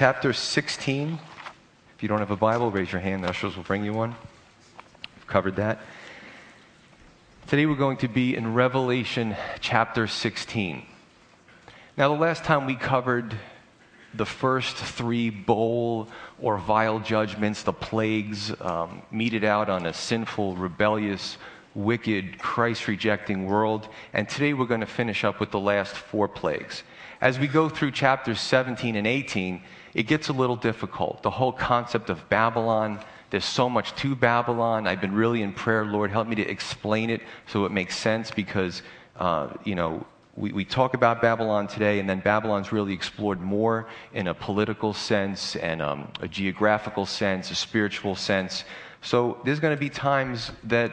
chapter 16. If you don't have a Bible, raise your hand. The ushers will bring you one. We've covered that. Today we're going to be in Revelation chapter 16. Now, the last time we covered the first three bowl or vial judgments, the plagues um, meted out on a sinful, rebellious, wicked, Christ rejecting world. And today we're going to finish up with the last four plagues. As we go through chapters 17 and 18, it gets a little difficult. The whole concept of Babylon, there's so much to Babylon. I've been really in prayer, Lord, help me to explain it so it makes sense because, uh, you know, we, we talk about Babylon today, and then Babylon's really explored more in a political sense and um, a geographical sense, a spiritual sense. So there's going to be times that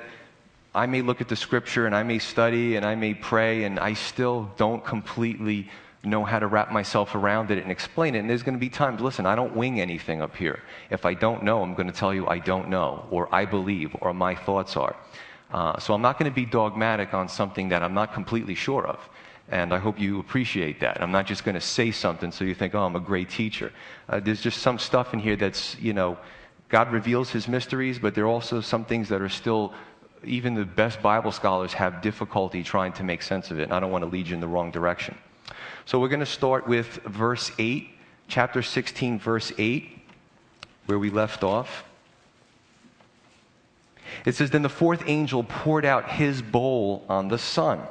I may look at the scripture and I may study and I may pray, and I still don't completely know how to wrap myself around it and explain it. And there's going to be times, listen, I don't wing anything up here. If I don't know, I'm going to tell you I don't know, or I believe, or my thoughts are. Uh, so I'm not going to be dogmatic on something that I'm not completely sure of. And I hope you appreciate that. I'm not just going to say something so you think, oh, I'm a great teacher. Uh, there's just some stuff in here that's, you know, God reveals his mysteries, but there are also some things that are still, even the best Bible scholars have difficulty trying to make sense of it. And I don't want to lead you in the wrong direction. So we're going to start with verse 8, chapter 16, verse 8, where we left off. It says, Then the fourth angel poured out his bowl on the sun.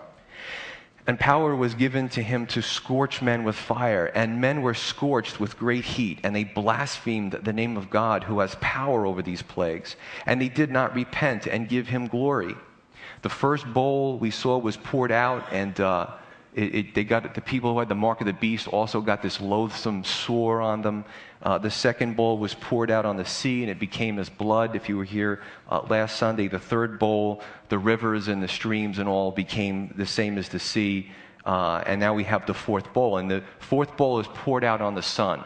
And power was given to him to scorch men with fire. And men were scorched with great heat. And they blasphemed the name of God who has power over these plagues. And they did not repent and give him glory. The first bowl we saw was poured out, and uh, it, it, they got the people who had the mark of the beast also got this loathsome sore on them. Uh, the second bowl was poured out on the sea and it became as blood. If you were here uh, last Sunday, the third bowl, the rivers and the streams and all became the same as the sea. Uh, and now we have the fourth bowl. And the fourth bowl is poured out on the sun.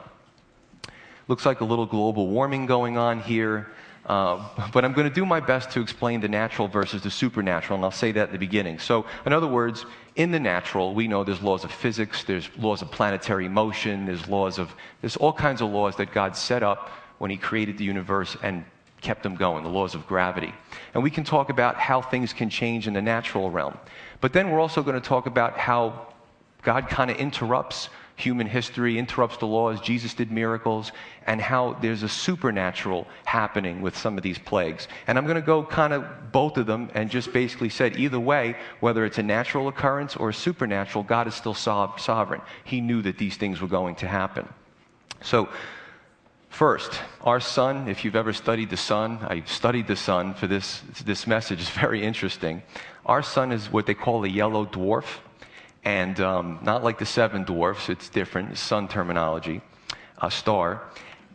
Looks like a little global warming going on here. Uh, but I'm going to do my best to explain the natural versus the supernatural, and I'll say that at the beginning. So, in other words, in the natural, we know there's laws of physics, there's laws of planetary motion, there's laws of, there's all kinds of laws that God set up when He created the universe and kept them going, the laws of gravity. And we can talk about how things can change in the natural realm. But then we're also going to talk about how God kind of interrupts human history, interrupts the laws. Jesus did miracles, and how there's a supernatural happening with some of these plagues. And I'm going to go kind of both of them and just basically said either way, whether it's a natural occurrence or a supernatural, God is still sovereign. He knew that these things were going to happen. So, First, our sun, if you've ever studied the sun, I studied the sun for this, this message, it's very interesting. Our sun is what they call a yellow dwarf and um, not like the seven dwarfs, it's different, sun terminology, a star.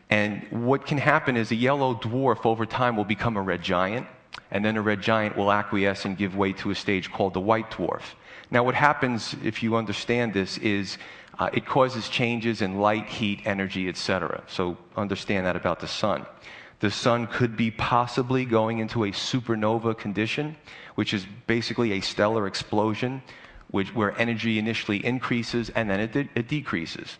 And what can happen is a yellow dwarf over time will become a red giant, and then a red giant will acquiesce and give way to a stage called the white dwarf. Now, what happens, if you understand this, is uh, it causes changes in light, heat, energy, etc. So understand that about the sun. The sun could be possibly going into a supernova condition, which is basically a stellar explosion which, where energy initially increases and then it, de- it decreases.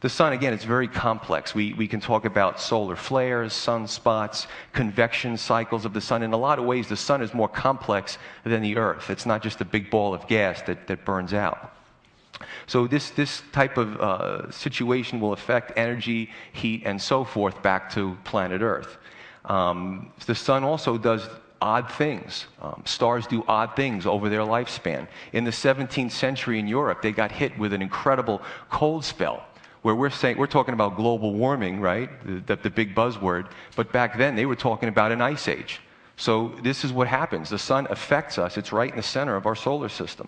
The sun, again, it's very complex. We, we can talk about solar flares, sunspots, convection cycles of the sun. In a lot of ways, the sun is more complex than the earth. It's not just a big ball of gas that, that burns out. So, this, this type of uh, situation will affect energy, heat, and so forth back to planet Earth. Um, the sun also does odd things. Um, stars do odd things over their lifespan. In the 17th century in Europe, they got hit with an incredible cold spell where we're saying we're talking about global warming, right? The, the, the, big buzzword. But back then they were talking about an ice age. So this is what happens. The sun affects us. It's right in the center of our solar system.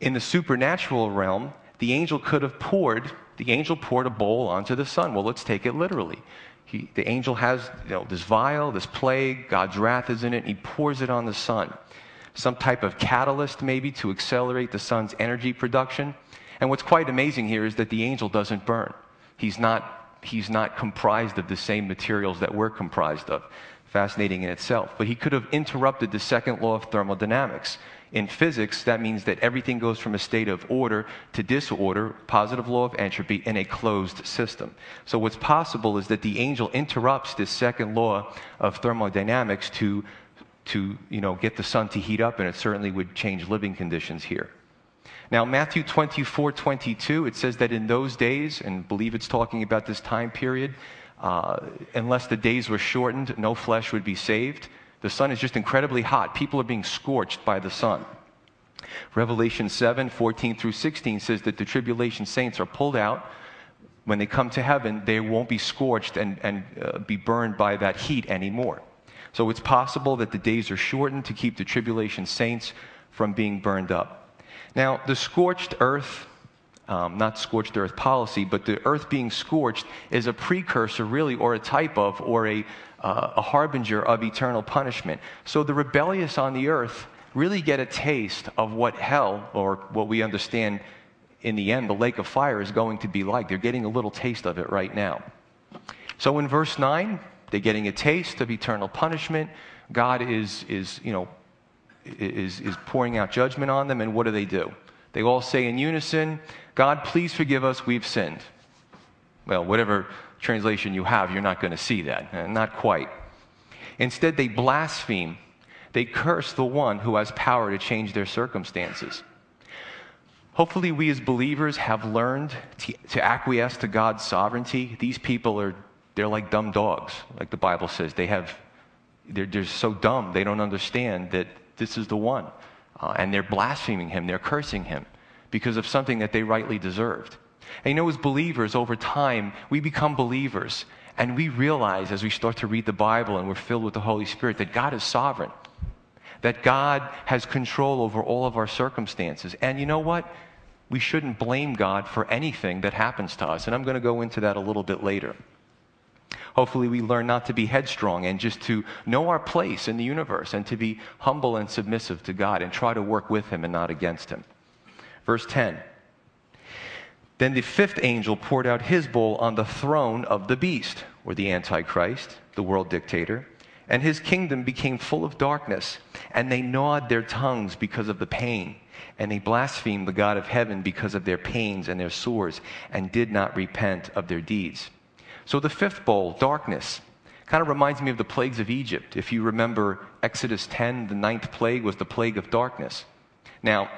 In the supernatural realm, the angel could have poured, the angel poured a bowl onto the sun. Well, let's take it literally. He, the angel has you know, this vial, this plague, God's wrath is in it, and he pours it on the sun. Some type of catalyst, maybe, to accelerate the sun's energy production. And what's quite amazing here is that the angel doesn't burn. He's not, he's not comprised of the same materials that we're comprised of. Fascinating in itself. But he could have interrupted the second law of thermodynamics. In physics, that means that everything goes from a state of order to disorder, positive law of entropy, in a closed system. So, what's possible is that the angel interrupts this second law of thermodynamics to, to you know, get the sun to heat up, and it certainly would change living conditions here. Now, Matthew 24 22, it says that in those days, and believe it's talking about this time period, uh, unless the days were shortened, no flesh would be saved. The sun is just incredibly hot. People are being scorched by the sun. Revelation 7 14 through 16 says that the tribulation saints are pulled out. When they come to heaven, they won't be scorched and, and uh, be burned by that heat anymore. So it's possible that the days are shortened to keep the tribulation saints from being burned up. Now, the scorched earth, um, not scorched earth policy, but the earth being scorched is a precursor, really, or a type of, or a uh, a harbinger of eternal punishment. So the rebellious on the earth really get a taste of what hell, or what we understand in the end, the lake of fire is going to be like. They're getting a little taste of it right now. So in verse 9, they're getting a taste of eternal punishment. God is, is you know, is, is pouring out judgment on them, and what do they do? They all say in unison, God, please forgive us, we've sinned. Well, whatever translation you have, you're not going to see that. Uh, not quite. Instead, they blaspheme. They curse the one who has power to change their circumstances. Hopefully, we as believers have learned to, to, acquiesce to God's sovereignty. These people are, they're like dumb dogs, like the Bible says. They have, they're, they're so dumb, they don't understand that this is the one. Uh, and they're blaspheming him, they're cursing him because of something that they rightly deserved. And you know, as believers, over time, we become believers and we realize as we start to read the Bible and we're filled with the Holy Spirit that God is sovereign, that God has control over all of our circumstances. And you know what? We shouldn't blame God for anything that happens to us. And I'm going to go into that a little bit later. Hopefully, we learn not to be headstrong and just to know our place in the universe and to be humble and submissive to God and try to work with Him and not against Him. Verse 10. Then the fifth angel poured out his bowl on the throne of the beast, or the Antichrist, the world dictator, and his kingdom became full of darkness, and they gnawed their tongues because of the pain, and they blasphemed the God of heaven because of their pains and their sores, and did not repent of their deeds. So the fifth bowl, darkness, kind of reminds me of the plagues of Egypt. If you remember Exodus 10, the ninth plague was the plague of darkness. Now,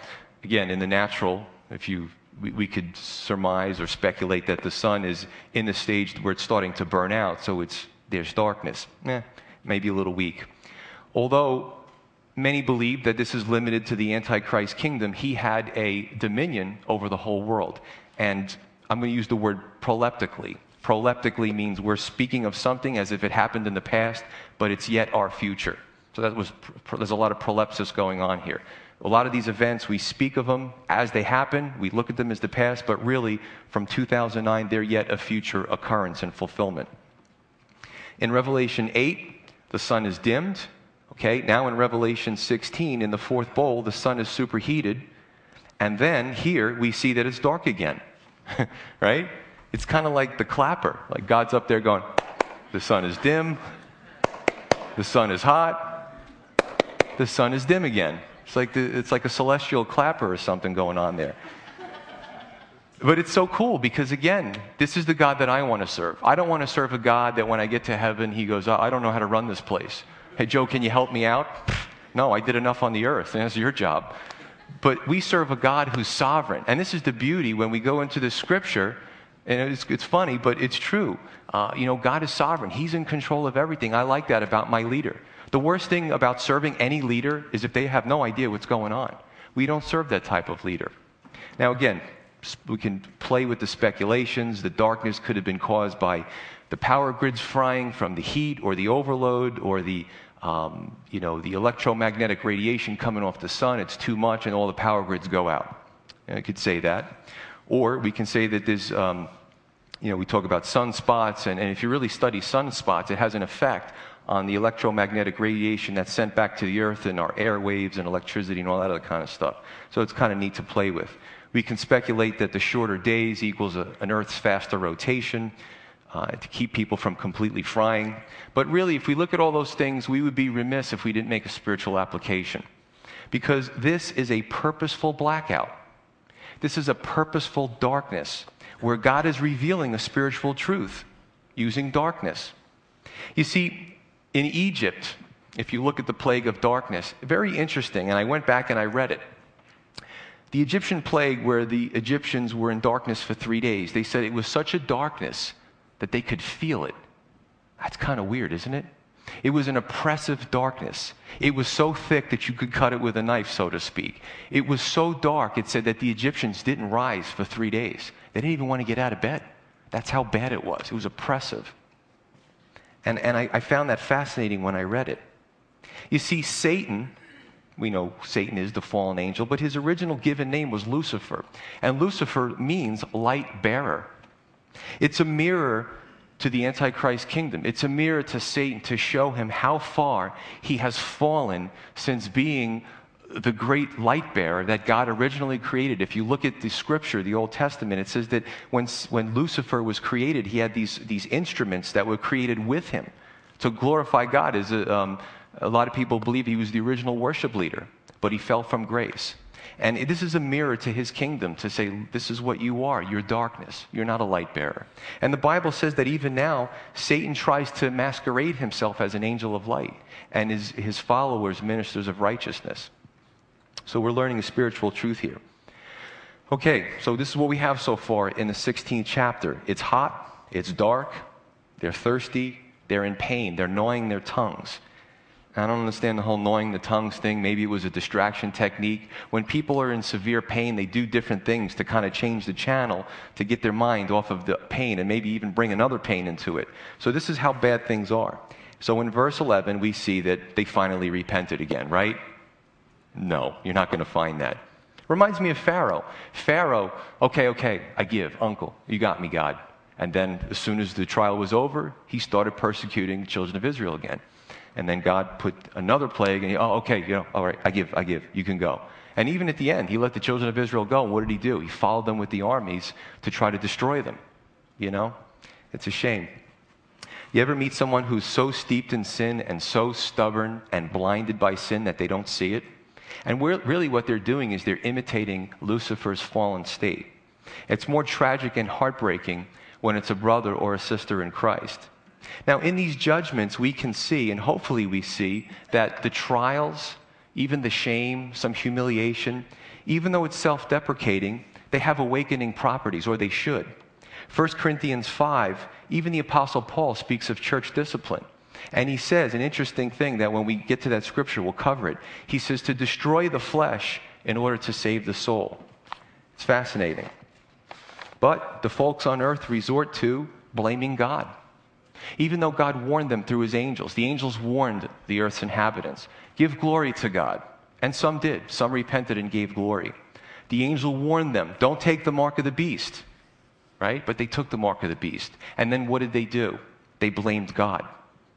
again, in the natural, if you we, we could surmise or speculate that the sun is in the stage where it's starting to burn out, so it's, there's darkness. Eh, maybe a little weak. Although many believe that this is limited to the Antichrist kingdom, he had a dominion over the whole world. And I'm going to use the word proleptically. Proleptically means we're speaking of something as if it happened in the past, but it's yet our future. So that was, there's a lot of prolepsis going on here. A lot of these events, we speak of them as they happen, we look at them as the past, but really, from 2009, they're yet a future occurrence and fulfillment. In Revelation 8, the sun is dimmed. Okay, now in Revelation 16, in the fourth bowl, the sun is superheated. And then here we see that it's dark again. right? It's kind of like the clapper. Like God's up there going, the sun is dim, the sun is hot, the sun is dim again. It's like, the, it's like a celestial clapper or something going on there. But it's so cool because, again, this is the God that I want to serve. I don't want to serve a God that when I get to heaven, he goes, I don't know how to run this place. Hey, Joe, can you help me out? No, I did enough on the earth, that's your job. But we serve a God who's sovereign. And this is the beauty when we go into the scripture, and it's, it's funny, but it's true. Uh, you know, God is sovereign, He's in control of everything. I like that about my leader. The worst thing about serving any leader is if they have no idea what's going on. We don't serve that type of leader. Now, again, we can play with the speculations. The darkness could have been caused by the power grids frying from the heat or the overload or the, um, you know, the electromagnetic radiation coming off the sun. It's too much and all the power grids go out. I could say that. Or we can say that there's, um, you know, we talk about sunspots, and, and if you really study sunspots, it has an effect on the electromagnetic radiation that's sent back to the earth and our airwaves and electricity and all that other kind of stuff. So it's kind of neat to play with. We can speculate that the shorter days equals a, an Earth's faster rotation uh, to keep people from completely frying. But really, if we look at all those things, we would be remiss if we didn't make a spiritual application. because this is a purposeful blackout. This is a purposeful darkness where God is revealing a spiritual truth using darkness. You see, in Egypt, if you look at the plague of darkness, very interesting, and I went back and I read it. The Egyptian plague, where the Egyptians were in darkness for three days, they said it was such a darkness that they could feel it. That's kind of weird, isn't it? It was an oppressive darkness. It was so thick that you could cut it with a knife, so to speak. It was so dark, it said that the Egyptians didn't rise for three days. They didn't even want to get out of bed. That's how bad it was. It was oppressive. And, and I, I found that fascinating when I read it. You see, Satan, we know Satan is the fallen angel, but his original given name was Lucifer. And Lucifer means light bearer. It's a mirror to the Antichrist kingdom. It's a mirror to Satan to show him how far he has fallen since being the great light bearer that God originally created. If you look at the scripture, the Old Testament, it says that when, when Lucifer was created, he had these, these instruments that were created with him to glorify God. As a, um, a lot of people believe he was the original worship leader, but he fell from grace. And this is a mirror to his kingdom to say, this is what you are. You're darkness. You're not a light bearer. And the Bible says that even now, Satan tries to masquerade himself as an angel of light and his, his followers, ministers of righteousness. So we're learning a spiritual truth here. Okay, so this is what we have so far in the 16th chapter. It's hot, it's dark, they're thirsty, they're in pain, they're gnawing their tongues. I don't understand the whole gnawing the tongues thing. Maybe it was a distraction technique. When people are in severe pain, they do different things to kind of change the channel to get their mind off of the pain and maybe even bring another pain into it. So, this is how bad things are. So, in verse 11, we see that they finally repented again, right? No, you're not going to find that. Reminds me of Pharaoh. Pharaoh, okay, okay, I give, uncle, you got me, God. And then, as soon as the trial was over, he started persecuting the children of Israel again. And then God put another plague, and he, oh, okay, you know, all right, I give, I give, you can go. And even at the end, he let the children of Israel go. And what did he do? He followed them with the armies to try to destroy them. You know? It's a shame. You ever meet someone who's so steeped in sin and so stubborn and blinded by sin that they don't see it? And really, what they're doing is they're imitating Lucifer's fallen state. It's more tragic and heartbreaking when it's a brother or a sister in Christ. Now, in these judgments, we can see, and hopefully we see, that the trials, even the shame, some humiliation, even though it's self deprecating, they have awakening properties, or they should. 1 Corinthians 5, even the Apostle Paul speaks of church discipline. And he says an interesting thing that when we get to that scripture, we'll cover it. He says to destroy the flesh in order to save the soul. It's fascinating. But the folks on earth resort to blaming God. Even though God warned them through his angels, the angels warned the earth's inhabitants give glory to God. And some did. Some repented and gave glory. The angel warned them don't take the mark of the beast, right? But they took the mark of the beast. And then what did they do? They blamed God.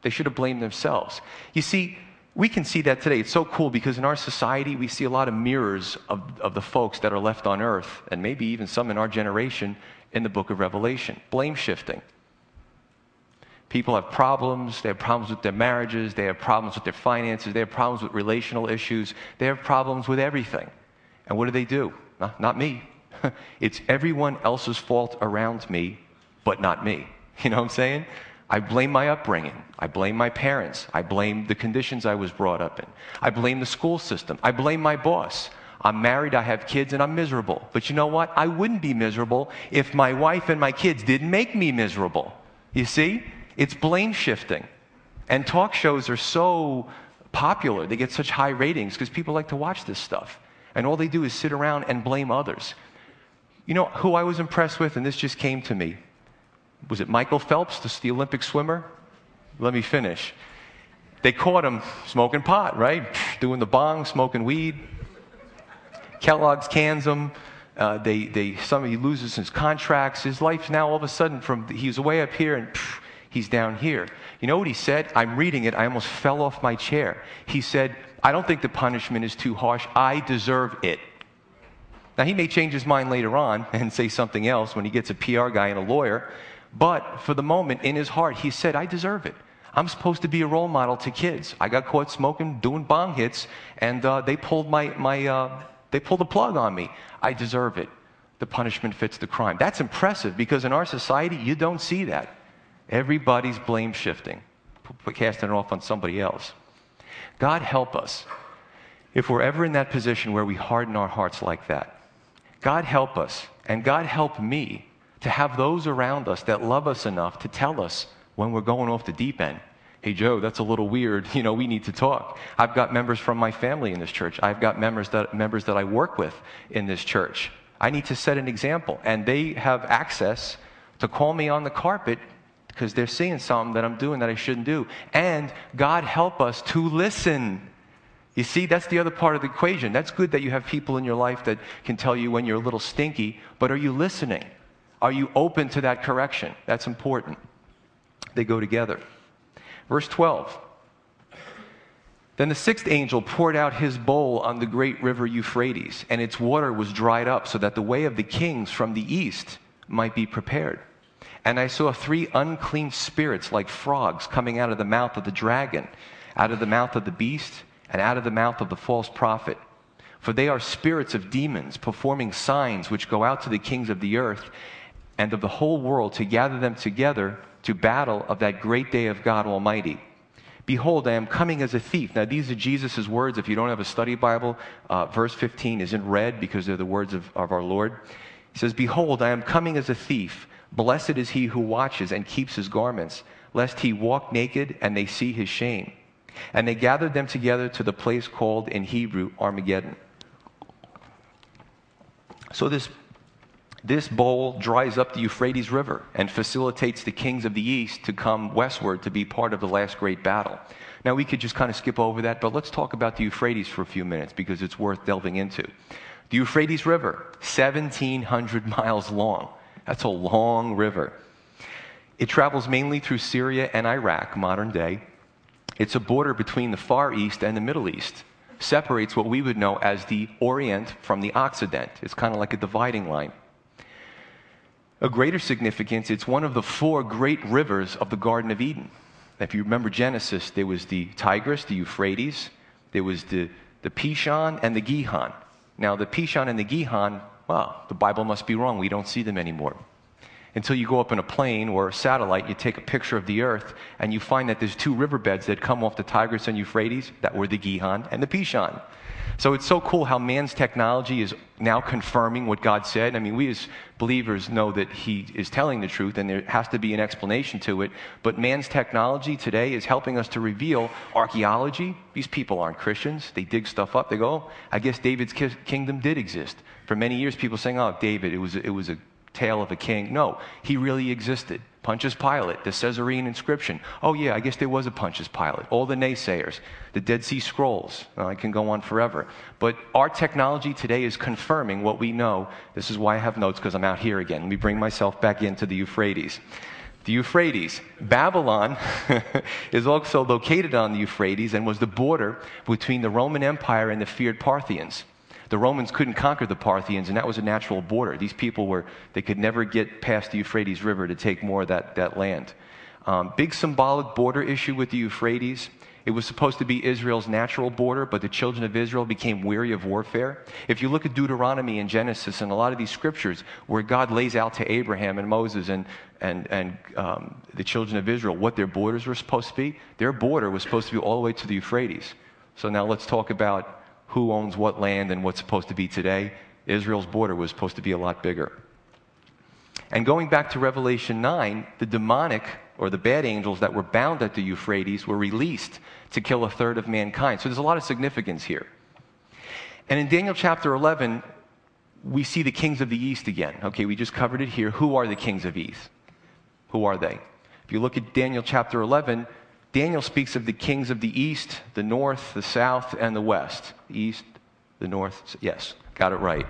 They should have blamed themselves. You see, we can see that today. It's so cool because in our society, we see a lot of mirrors of, of the folks that are left on earth, and maybe even some in our generation in the book of Revelation. Blame shifting. People have problems. They have problems with their marriages. They have problems with their finances. They have problems with relational issues. They have problems with everything. And what do they do? Not, not me. it's everyone else's fault around me, but not me. You know what I'm saying? I blame my upbringing. I blame my parents. I blame the conditions I was brought up in. I blame the school system. I blame my boss. I'm married, I have kids, and I'm miserable. But you know what? I wouldn't be miserable if my wife and my kids didn't make me miserable. You see? It's blame shifting. And talk shows are so popular, they get such high ratings because people like to watch this stuff. And all they do is sit around and blame others. You know who I was impressed with, and this just came to me? Was it Michael Phelps, the Olympic swimmer? Let me finish. They caught him smoking pot, right? Doing the bong, smoking weed. Kellogg's cans him. Uh, they, they, somebody loses his contracts. His life's now all of a sudden from he was way up here and pff, He's down here. You know what he said? I'm reading it. I almost fell off my chair. He said, I don't think the punishment is too harsh. I deserve it. Now, he may change his mind later on and say something else when he gets a PR guy and a lawyer, but for the moment, in his heart, he said, I deserve it. I'm supposed to be a role model to kids. I got caught smoking, doing bong hits, and uh, they pulled my, my uh, they pulled the plug on me. I deserve it. The punishment fits the crime. That's impressive because in our society, you don't see that. Everybody's blame shifting, casting it off on somebody else. God help us if we're ever in that position where we harden our hearts like that. God help us, and God help me to have those around us that love us enough to tell us when we're going off the deep end. Hey, Joe, that's a little weird. You know, we need to talk. I've got members from my family in this church. I've got members that, members that I work with in this church. I need to set an example. And they have access to call me on the carpet because they're seeing something that I'm doing that I shouldn't do. And God help us to listen. You see, that's the other part of the equation. That's good that you have people in your life that can tell you when you're a little stinky, but are you listening? Are you open to that correction? That's important. They go together. Verse 12. Then the sixth angel poured out his bowl on the great river Euphrates, and its water was dried up, so that the way of the kings from the east might be prepared. And I saw three unclean spirits like frogs coming out of the mouth of the dragon, out of the mouth of the beast, and out of the mouth of the false prophet. For they are spirits of demons, performing signs which go out to the kings of the earth and of the whole world to gather them together to battle of that great day of God Almighty. Behold, I am coming as a thief. Now, these are Jesus' words. If you don't have a study Bible, uh, verse 15 isn't read because they're the words of, of our Lord. He says, Behold, I am coming as a thief. Blessed is he who watches and keeps his garments, lest he walk naked and they see his shame. And they gathered them together to the place called in Hebrew Armageddon. So, this this bowl dries up the Euphrates River and facilitates the kings of the east to come westward to be part of the last great battle. Now, we could just kind of skip over that, but let's talk about the Euphrates for a few minutes because it's worth delving into. The Euphrates River, 1,700 miles long. That's a long river. It travels mainly through Syria and Iraq, modern day. It's a border between the Far East and the Middle East. Separates what we would know as the Orient from the Occident. It's kind of like a dividing line a greater significance, it's one of the four great rivers of the Garden of Eden. If you remember Genesis, there was the Tigris, the Euphrates, there was the, the Pishon, and the Gihon. Now, the Pishon and the Gihon, well, the Bible must be wrong. We don't see them anymore. Until you go up in a plane or a satellite, you take a picture of the earth, and you find that there's two riverbeds that come off the Tigris and Euphrates that were the Gihon and the Pishon. So it's so cool how man's technology is now confirming what God said. I mean, we as believers know that He is telling the truth and there has to be an explanation to it. But man's technology today is helping us to reveal archaeology. These people aren't Christians. They dig stuff up. They go, oh, I guess David's kingdom did exist. For many years, people saying, oh, David, it was, it was a tale of a king. No, he really existed. Pontius Pilate, the Caesarean inscription. Oh, yeah, I guess there was a Pontius Pilate. All the naysayers, the Dead Sea Scrolls. I can go on forever. But our technology today is confirming what we know. This is why I have notes, because I'm out here again. Let me bring myself back into the Euphrates. The Euphrates. Babylon is also located on the Euphrates and was the border between the Roman Empire and the feared Parthians. The Romans couldn't conquer the Parthians, and that was a natural border. These people were, they could never get past the Euphrates River to take more of that, that land. Um, big symbolic border issue with the Euphrates. It was supposed to be Israel's natural border, but the children of Israel became weary of warfare. If you look at Deuteronomy and Genesis and a lot of these scriptures where God lays out to Abraham and Moses and, and, and um, the children of Israel what their borders were supposed to be, their border was supposed to be all the way to the Euphrates. So now let's talk about who owns what land and what's supposed to be today. Israel's border was supposed to be a lot bigger. And going back to Revelation 9, the demonic or the bad angels that were bound at the Euphrates were released to kill a third of mankind. So there's a lot of significance here. And in Daniel chapter 11, we see the kings of the east again. Okay, we just covered it here. Who are the kings of east? Who are they? If you look at Daniel chapter 11, Daniel speaks of the kings of the east, the north, the south, and the west. East, the north, yes, got it right.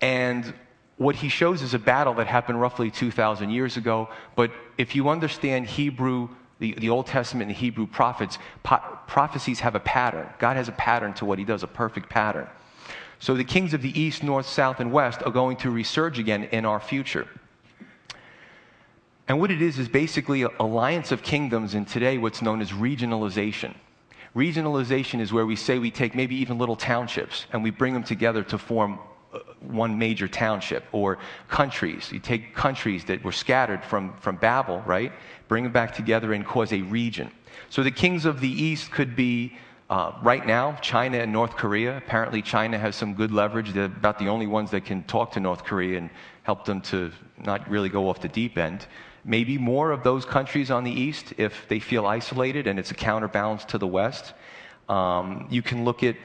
And what he shows is a battle that happened roughly 2,000 years ago. But if you understand Hebrew, the, the Old Testament and the Hebrew prophets, po- prophecies have a pattern. God has a pattern to what he does, a perfect pattern. So the kings of the east, north, south, and west are going to resurge again in our future. And what it is is basically an alliance of kingdoms in today what's known as regionalization. Regionalization is where we say we take maybe even little townships and we bring them together to form uh, one major township or countries. You take countries that were scattered from, from Babel, right? Bring them back together and cause a region. So the kings of the east could be uh, right now, China and North Korea. Apparently, China has some good leverage. They're about the only ones that can talk to North Korea and help them to not really go off the deep end maybe more of those countries on the east if they feel isolated and it's a counterbalance to the west. Um, you can look at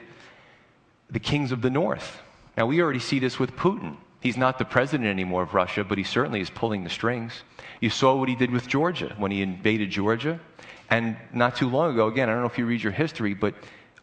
the kings of the north. Now, we already see this with Putin. He's not the president anymore of Russia, but he certainly is pulling the strings. You saw what he did with Georgia when he invaded Georgia. And not too long ago, again, I don't know if you read your history, but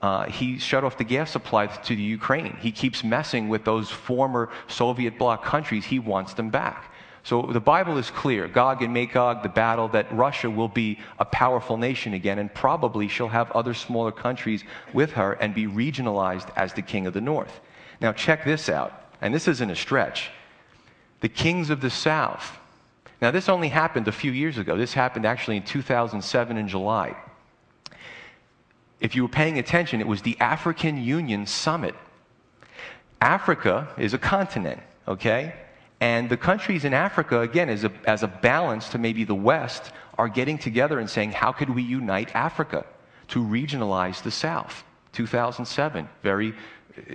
uh, he shut off the gas supply to the Ukraine. He keeps messing with those former Soviet bloc countries. He wants them back. So the Bible is clear Gog and Magog, the battle, that Russia will be a powerful nation again, and probably she'll have other smaller countries with her and be regionalized as the king of the north. Now, check this out, and this isn't a stretch. The kings of the south. Now, this only happened a few years ago. This happened actually in 2007 in July. If you were paying attention, it was the African Union Summit. Africa is a continent, okay? And the countries in Africa, again, as a, as a balance to maybe the West, are getting together and saying, how could we unite Africa to regionalize the South? 2007, very,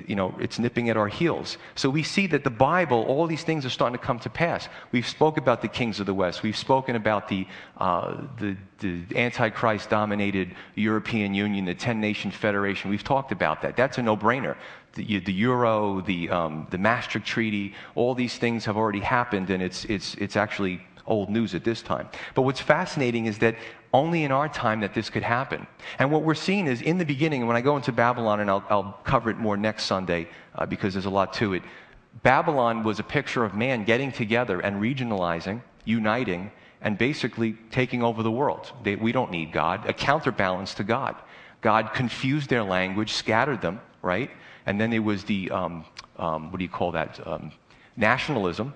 you know, it's nipping at our heels. So we see that the Bible, all these things are starting to come to pass. We've spoke about the kings of the West. We've spoken about the, uh, the, the Antichrist-dominated European Union, the 10-nation federation. We've talked about that. That's a no-brainer the, the euro, the, um, the Maastricht Treaty, all these things have already happened, and it's, it's, it's actually old news at this time. But what's fascinating is that only in our time that this could happen. And what we're seeing is in the beginning, when I go into Babylon, and I'll, I'll cover it more next Sunday uh, because there's a lot to it, Babylon was a picture of man getting together and regionalizing, uniting, and basically taking over the world. They, we don't need God, a counterbalance to God. God confused their language, scattered them, right? And then there was the, um, um, what do you call that? Um, nationalism.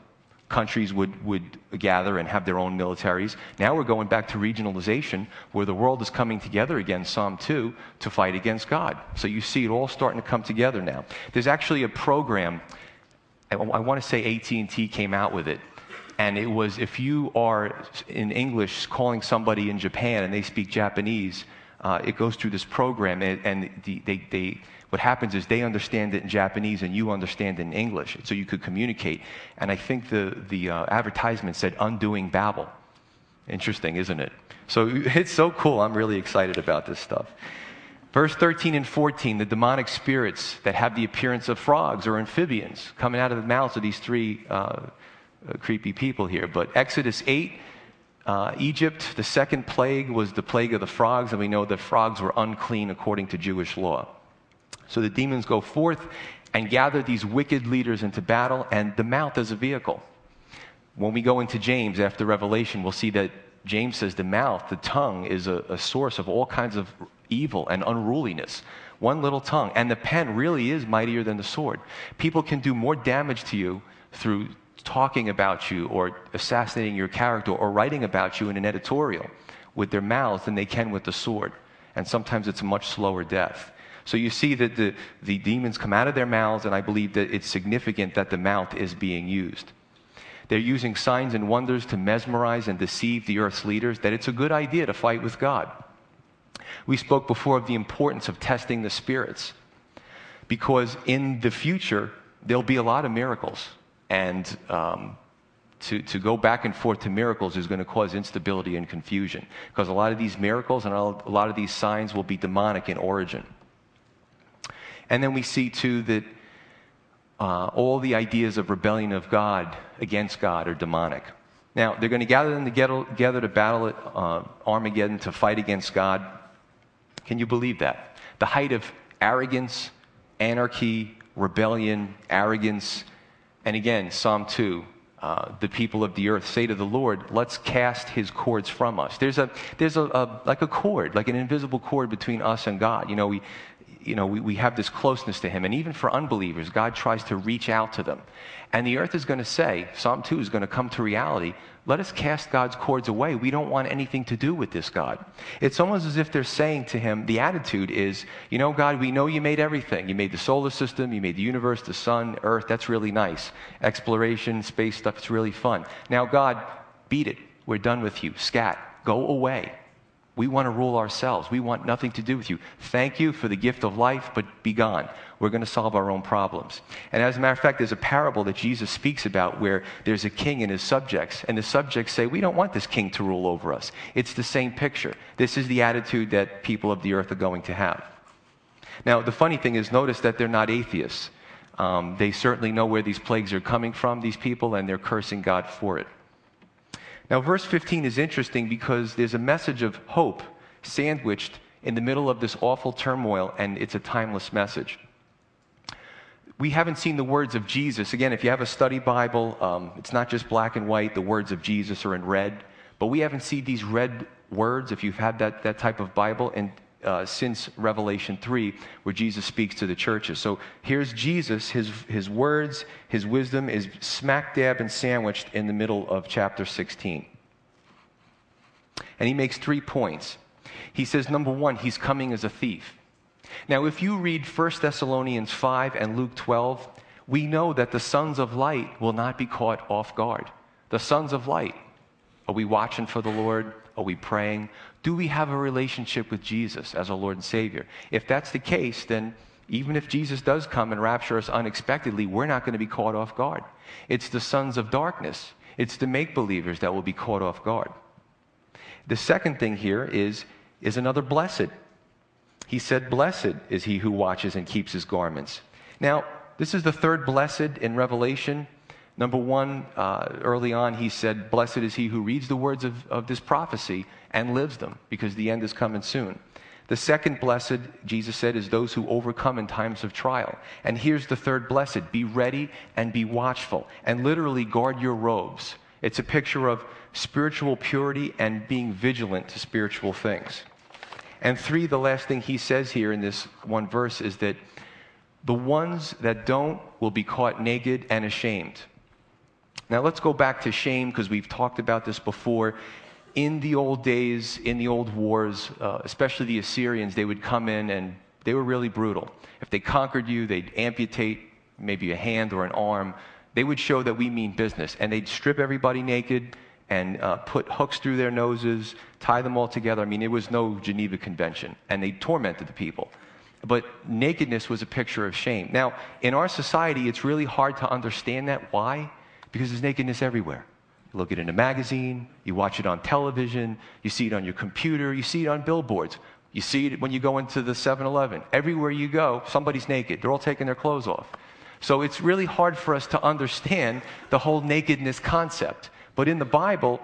Countries would, would gather and have their own militaries. Now we're going back to regionalization, where the world is coming together again, Psalm 2, to fight against God. So you see it all starting to come together now. There's actually a program, I, I want to say AT&T came out with it, and it was if you are in English calling somebody in Japan and they speak Japanese, uh, it goes through this program, and, and the, they, they what happens is they understand it in Japanese and you understand it in English, so you could communicate. And I think the, the uh, advertisement said undoing Babel. Interesting, isn't it? So it's so cool. I'm really excited about this stuff. Verse 13 and 14, the demonic spirits that have the appearance of frogs or amphibians coming out of the mouths of these three uh, uh, creepy people here. But Exodus 8, uh, Egypt, the second plague was the plague of the frogs, and we know that frogs were unclean according to Jewish law. So the demons go forth and gather these wicked leaders into battle, and the mouth is a vehicle. When we go into James after Revelation, we'll see that James says the mouth, the tongue, is a, a source of all kinds of evil and unruliness. One little tongue. And the pen really is mightier than the sword. People can do more damage to you through talking about you or assassinating your character or writing about you in an editorial with their mouths than they can with the sword. And sometimes it's a much slower death. So you see that the, the demons come out of their mouths, and I believe that it's significant that the mouth is being used. They're using signs and wonders to mesmerize and deceive the earth's leaders that it's a good idea to fight with God. We spoke before of the importance of testing the spirits because in the future, there'll be a lot of miracles. And um, to, to go back and forth to miracles is going to cause instability and confusion because a lot of these miracles and a lot of these signs will be demonic in origin. And then we see, too, that uh, all the ideas of rebellion of God against God are demonic. Now, they're going to gather them together to battle at uh, Armageddon to fight against God. Can you believe that? The height of arrogance, anarchy, rebellion, arrogance. And again, Psalm 2 uh, the people of the earth say to the Lord, let's cast his cords from us. There's a, there's a, a, like a cord, like an invisible cord between us and God. You know, we, you know, we, we have this closeness to him. And even for unbelievers, God tries to reach out to them. And the earth is going to say, Psalm 2 is going to come to reality. Let us cast God's cords away. We don't want anything to do with this God. It's almost as if they're saying to him, the attitude is, you know, God, we know you made everything. You made the solar system, you made the universe, the sun, earth. That's really nice. Exploration, space stuff, it's really fun. Now, God, beat it. We're done with you. Scat. Go away. We want to rule ourselves. We want nothing to do with you. Thank you for the gift of life, but be gone. We're going to solve our own problems. And as a matter of fact, there's a parable that Jesus speaks about where there's a king and his subjects, and the subjects say, We don't want this king to rule over us. It's the same picture. This is the attitude that people of the earth are going to have. Now, the funny thing is, notice that they're not atheists. Um, they certainly know where these plagues are coming from, these people, and they're cursing God for it. Now, verse 15 is interesting because there's a message of hope sandwiched in the middle of this awful turmoil, and it's a timeless message. We haven't seen the words of Jesus. Again, if you have a study Bible, um, it's not just black and white, the words of Jesus are in red. But we haven't seen these red words, if you've had that, that type of Bible, and uh, since Revelation 3, where Jesus speaks to the churches. So here's Jesus, his, his words, his wisdom is smack dab and sandwiched in the middle of chapter 16. And he makes three points. He says, number one, he's coming as a thief. Now, if you read 1 Thessalonians 5 and Luke 12, we know that the sons of light will not be caught off guard. The sons of light, are we watching for the Lord? Are we praying? Do we have a relationship with Jesus as our Lord and Savior? If that's the case, then even if Jesus does come and rapture us unexpectedly, we're not going to be caught off guard. It's the sons of darkness, it's the make believers that will be caught off guard. The second thing here is, is another blessed. He said, Blessed is he who watches and keeps his garments. Now, this is the third blessed in Revelation. Number one, uh, early on, he said, Blessed is he who reads the words of, of this prophecy and lives them, because the end is coming soon. The second blessed, Jesus said, is those who overcome in times of trial. And here's the third blessed be ready and be watchful, and literally guard your robes. It's a picture of spiritual purity and being vigilant to spiritual things. And three, the last thing he says here in this one verse is that the ones that don't will be caught naked and ashamed. Now let's go back to shame because we've talked about this before. In the old days, in the old wars, uh, especially the Assyrians, they would come in and they were really brutal. If they conquered you, they'd amputate maybe a hand or an arm. They would show that we mean business. And they'd strip everybody naked and uh, put hooks through their noses, tie them all together. I mean, it was no Geneva Convention. And they tormented the people. But nakedness was a picture of shame. Now, in our society, it's really hard to understand that. Why? Because there's nakedness everywhere. You look at it in a magazine, you watch it on television, you see it on your computer, you see it on billboards. You see it when you go into the 7 Eleven. Everywhere you go, somebody's naked. They're all taking their clothes off. So it's really hard for us to understand the whole nakedness concept. But in the Bible,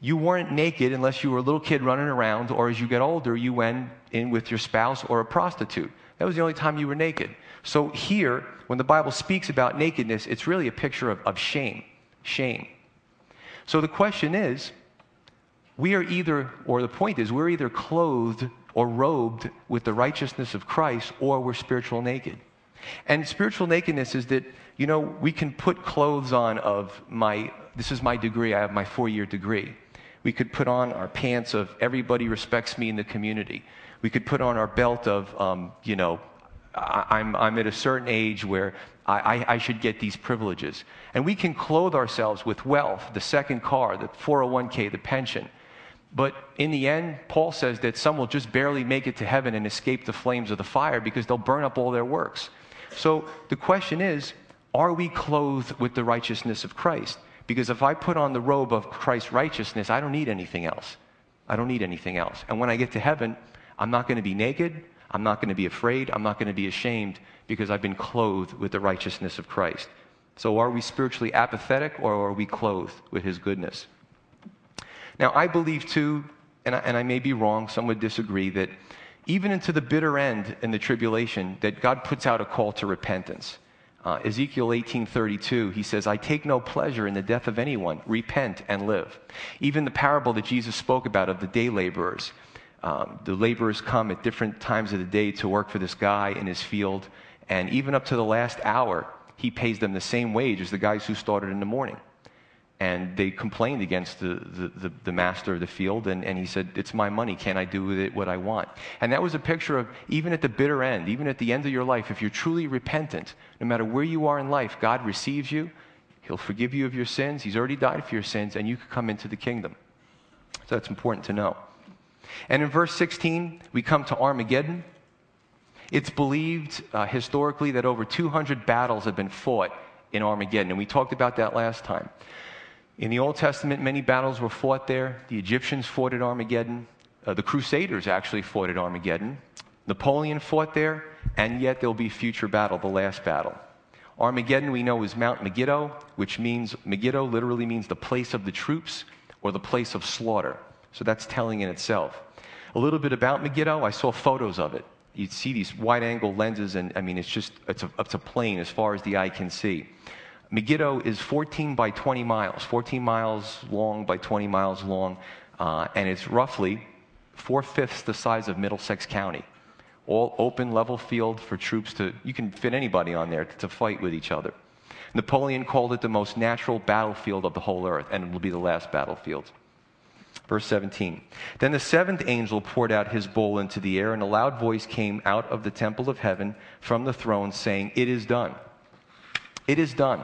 you weren't naked unless you were a little kid running around, or as you get older, you went in with your spouse or a prostitute. That was the only time you were naked. So here, when the Bible speaks about nakedness, it's really a picture of, of shame. Shame. So the question is we are either, or the point is, we're either clothed or robed with the righteousness of Christ, or we're spiritual naked. And spiritual nakedness is that, you know, we can put clothes on of my, this is my degree, I have my four year degree. We could put on our pants of everybody respects me in the community. We could put on our belt of, um, you know, I'm, I'm at a certain age where I, I, should get these privileges. And we can clothe ourselves with wealth, the second car, the 401k, the pension. But in the end, Paul says that some will just barely make it to heaven and escape the flames of the fire because they'll burn up all their works. So the question is are we clothed with the righteousness of Christ? Because if I put on the robe of Christ's righteousness, I don't need anything else. I don't need anything else. And when I get to heaven, I'm not going to be naked. I'm not going to be afraid. I'm not going to be ashamed because I've been clothed with the righteousness of Christ. So, are we spiritually apathetic or are we clothed with his goodness? Now, I believe too, and I, and I may be wrong, some would disagree, that even into the bitter end in the tribulation, that God puts out a call to repentance. Uh, Ezekiel 18:32, he says, "I take no pleasure in the death of anyone. Repent and live." Even the parable that Jesus spoke about of the day laborers, Um, the laborers come at different times of the day to work for this guy in his field, and even up to the last hour, he pays them the same wage as the guys who started in the morning. And they complained against the, the, the, the master of the field, and, and he said, It's my money. Can I do with it what I want? And that was a picture of even at the bitter end, even at the end of your life, if you're truly repentant, no matter where you are in life, God receives you. He'll forgive you of your sins. He's already died for your sins, and you can come into the kingdom. So that's important to know. And in verse 16, we come to Armageddon. It's believed uh, historically that over 200 battles have been fought in Armageddon, and we talked about that last time. In the Old Testament, many battles were fought there. The Egyptians fought at Armageddon. Uh, the Crusaders actually fought at Armageddon. Napoleon fought there, and yet there'll be future battle, the last battle. Armageddon, we know, is Mount Megiddo, which means, Megiddo literally means the place of the troops or the place of slaughter. So that's telling in itself. A little bit about Megiddo, I saw photos of it. You see these wide angle lenses, and I mean, it's just, it's a, it's a plain as far as the eye can see. Megiddo is 14 by 20 miles, 14 miles long by 20 miles long, uh, and it's roughly four fifths the size of Middlesex County. All open, level field for troops to, you can fit anybody on there to, to fight with each other. Napoleon called it the most natural battlefield of the whole earth, and it will be the last battlefield. Verse 17. Then the seventh angel poured out his bowl into the air, and a loud voice came out of the temple of heaven from the throne, saying, It is done. It is done.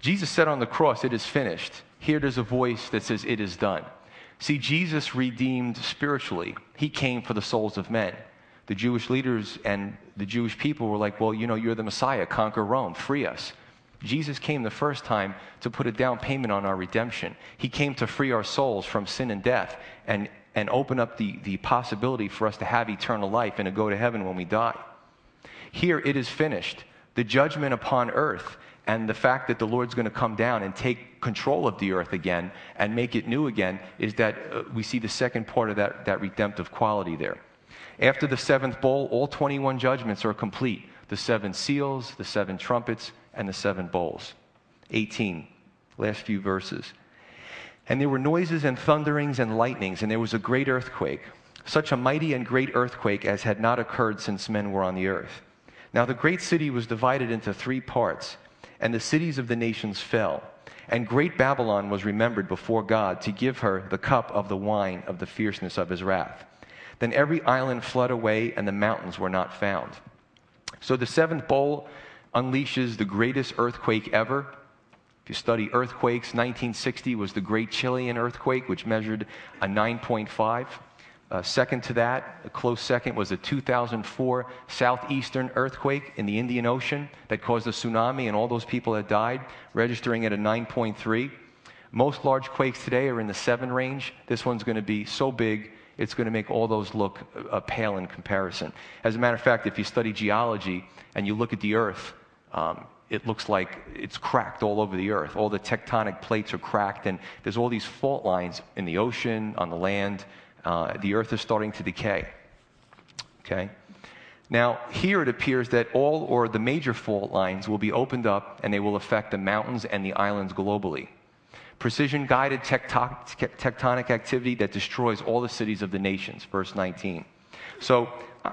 Jesus said on the cross, It is finished. Here there's a voice that says, It is done. See, Jesus redeemed spiritually, He came for the souls of men. The Jewish leaders and the Jewish people were like, Well, you know, you're the Messiah, conquer Rome, free us. Jesus came the first time to put a down payment on our redemption. He came to free our souls from sin and death and, and open up the, the possibility for us to have eternal life and to go to heaven when we die. Here it is finished. The judgment upon earth and the fact that the Lord's going to come down and take control of the earth again and make it new again is that uh, we see the second part of that, that redemptive quality there. After the seventh bowl, all 21 judgments are complete the seven seals, the seven trumpets, and the seven bowls. 18, last few verses. And there were noises and thunderings and lightnings, and there was a great earthquake, such a mighty and great earthquake as had not occurred since men were on the earth. Now the great city was divided into three parts and the cities of the nations fell. And great Babylon was remembered before God to give her the cup of the wine of the fierceness of his wrath. Then every island fled away, and the mountains were not found. So the seventh bowl unleashes the greatest earthquake ever. If you study earthquakes, 1960 was the Great Chilean earthquake, which measured a 9.5. Uh, second to that, a close second, was the 2004 southeastern earthquake in the Indian Ocean that caused a tsunami and all those people that died, registering at a 9.3. Most large quakes today are in the 7 range. This one's going to be so big, it's going to make all those look uh, pale in comparison. As a matter of fact, if you study geology and you look at the Earth, um, it looks like it's cracked all over the earth. All the tectonic plates are cracked, and there's all these fault lines in the ocean, on the land, uh, the earth is starting to decay. Okay? Now, here it appears that all or the major fault lines will be opened up and they will affect the mountains and the islands globally. Precision guided tectonic activity that destroys all the cities of the nations, verse 19. So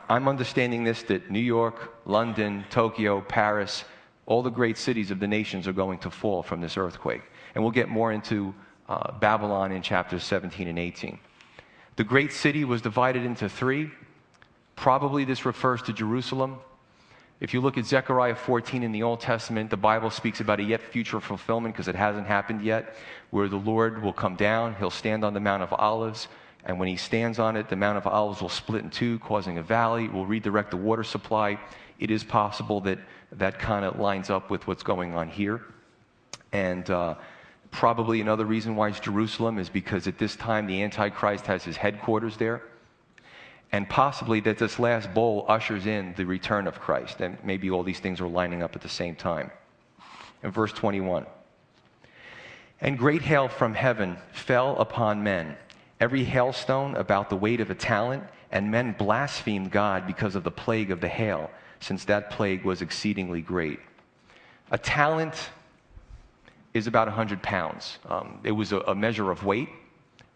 I'm understanding this that New York, London, Tokyo, Paris, all the great cities of the nations are going to fall from this earthquake. And we'll get more into uh, Babylon in chapters 17 and 18. The great city was divided into three. Probably this refers to Jerusalem. If you look at Zechariah 14 in the Old Testament, the Bible speaks about a yet future fulfillment because it hasn't happened yet, where the Lord will come down, he'll stand on the Mount of Olives, and when he stands on it, the Mount of Olives will split in two, causing a valley, will redirect the water supply. It is possible that that kind of lines up with what's going on here. And uh, Probably another reason why it's Jerusalem is because at this time the Antichrist has his headquarters there. And possibly that this last bowl ushers in the return of Christ. And maybe all these things are lining up at the same time. In verse 21 And great hail from heaven fell upon men, every hailstone about the weight of a talent, and men blasphemed God because of the plague of the hail, since that plague was exceedingly great. A talent is about 100 pounds. Um, it was a, a, measure of weight.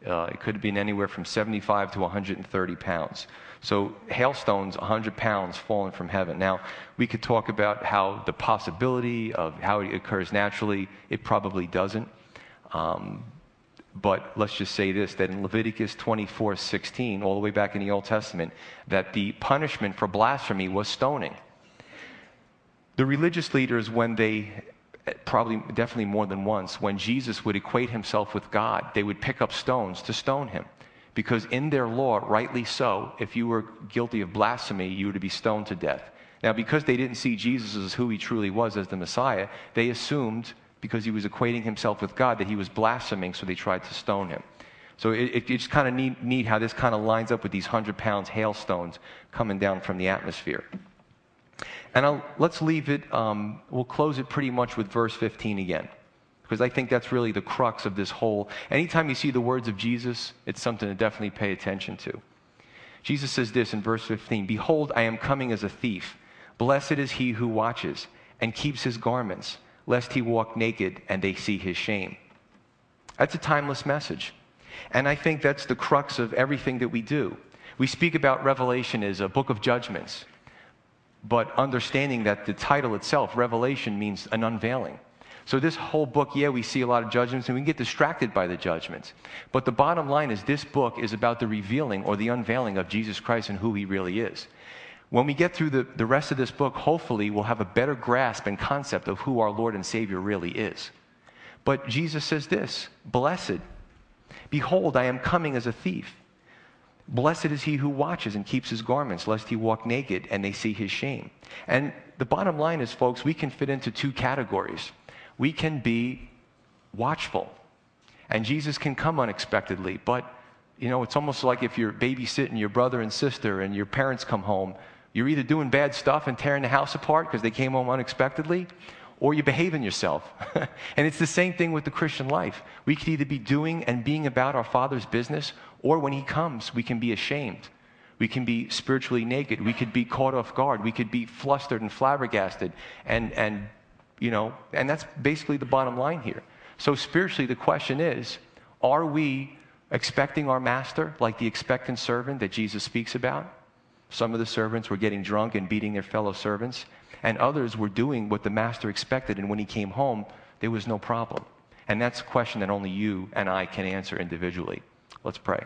Uh, it could have been anywhere from 75 to 130 pounds. So, hailstones, 100 pounds falling from heaven. Now, we could talk about how the possibility of how it occurs naturally, it probably doesn't. Um, but let's just say this that in Leviticus 24 16, all the way back in the Old Testament, that the punishment for blasphemy was stoning. The religious leaders, when they probably definitely more than once, when Jesus would equate himself with God, they would pick up stones to stone him. Because in their law, rightly so, if you were guilty of blasphemy, you were to be stoned to death. Now, because they didn't see Jesus as who he truly was as the Messiah, they assumed, because he was equating himself with God, that he was blaspheming, so they tried to stone him. So it, it, it's kind of neat, neat how this kind of lines up with these 100 pounds hailstones coming down from the atmosphere. And I'll, let's leave it, um, we'll close it pretty much with verse 15 again. Because I think that's really the crux of this whole. Anytime you see the words of Jesus, it's something to definitely pay attention to. Jesus says this in verse 15 Behold, I am coming as a thief. Blessed is he who watches and keeps his garments, lest he walk naked and they see his shame. That's a timeless message. And I think that's the crux of everything that we do. We speak about Revelation as a book of judgments but understanding that the title itself, Revelation, means an unveiling. So, this whole book, yeah, we see a lot of judgments and we get distracted by the judgments. But the bottom line is this book is about the revealing or the unveiling of Jesus Christ and who he really is. When we get through the, the rest of this book, hopefully we'll have a better grasp and concept of who our Lord and Savior really is. But Jesus says this Blessed, behold, I am coming as a thief. Blessed is he who watches and keeps his garments, lest he walk naked and they see his shame. And the bottom line is, folks, we can fit into two categories. We can be watchful, and Jesus can come unexpectedly, but you know, it's almost like if you're babysitting your brother and sister and your parents come home, you're either doing bad stuff and tearing the house apart because they came home unexpectedly, or you're behaving yourself. and it's the same thing with the Christian life. We could either be doing and being about our Father's business, or when He comes, we can be ashamed. We can be spiritually naked. We could be caught off guard. We could be flustered and flabbergasted. And, and, you know, and that's basically the bottom line here. So, spiritually, the question is are we expecting our master like the expectant servant that Jesus speaks about? Some of the servants were getting drunk and beating their fellow servants and others were doing what the master expected, and when he came home, there was no problem. And that's a question that only you and I can answer individually. Let's pray.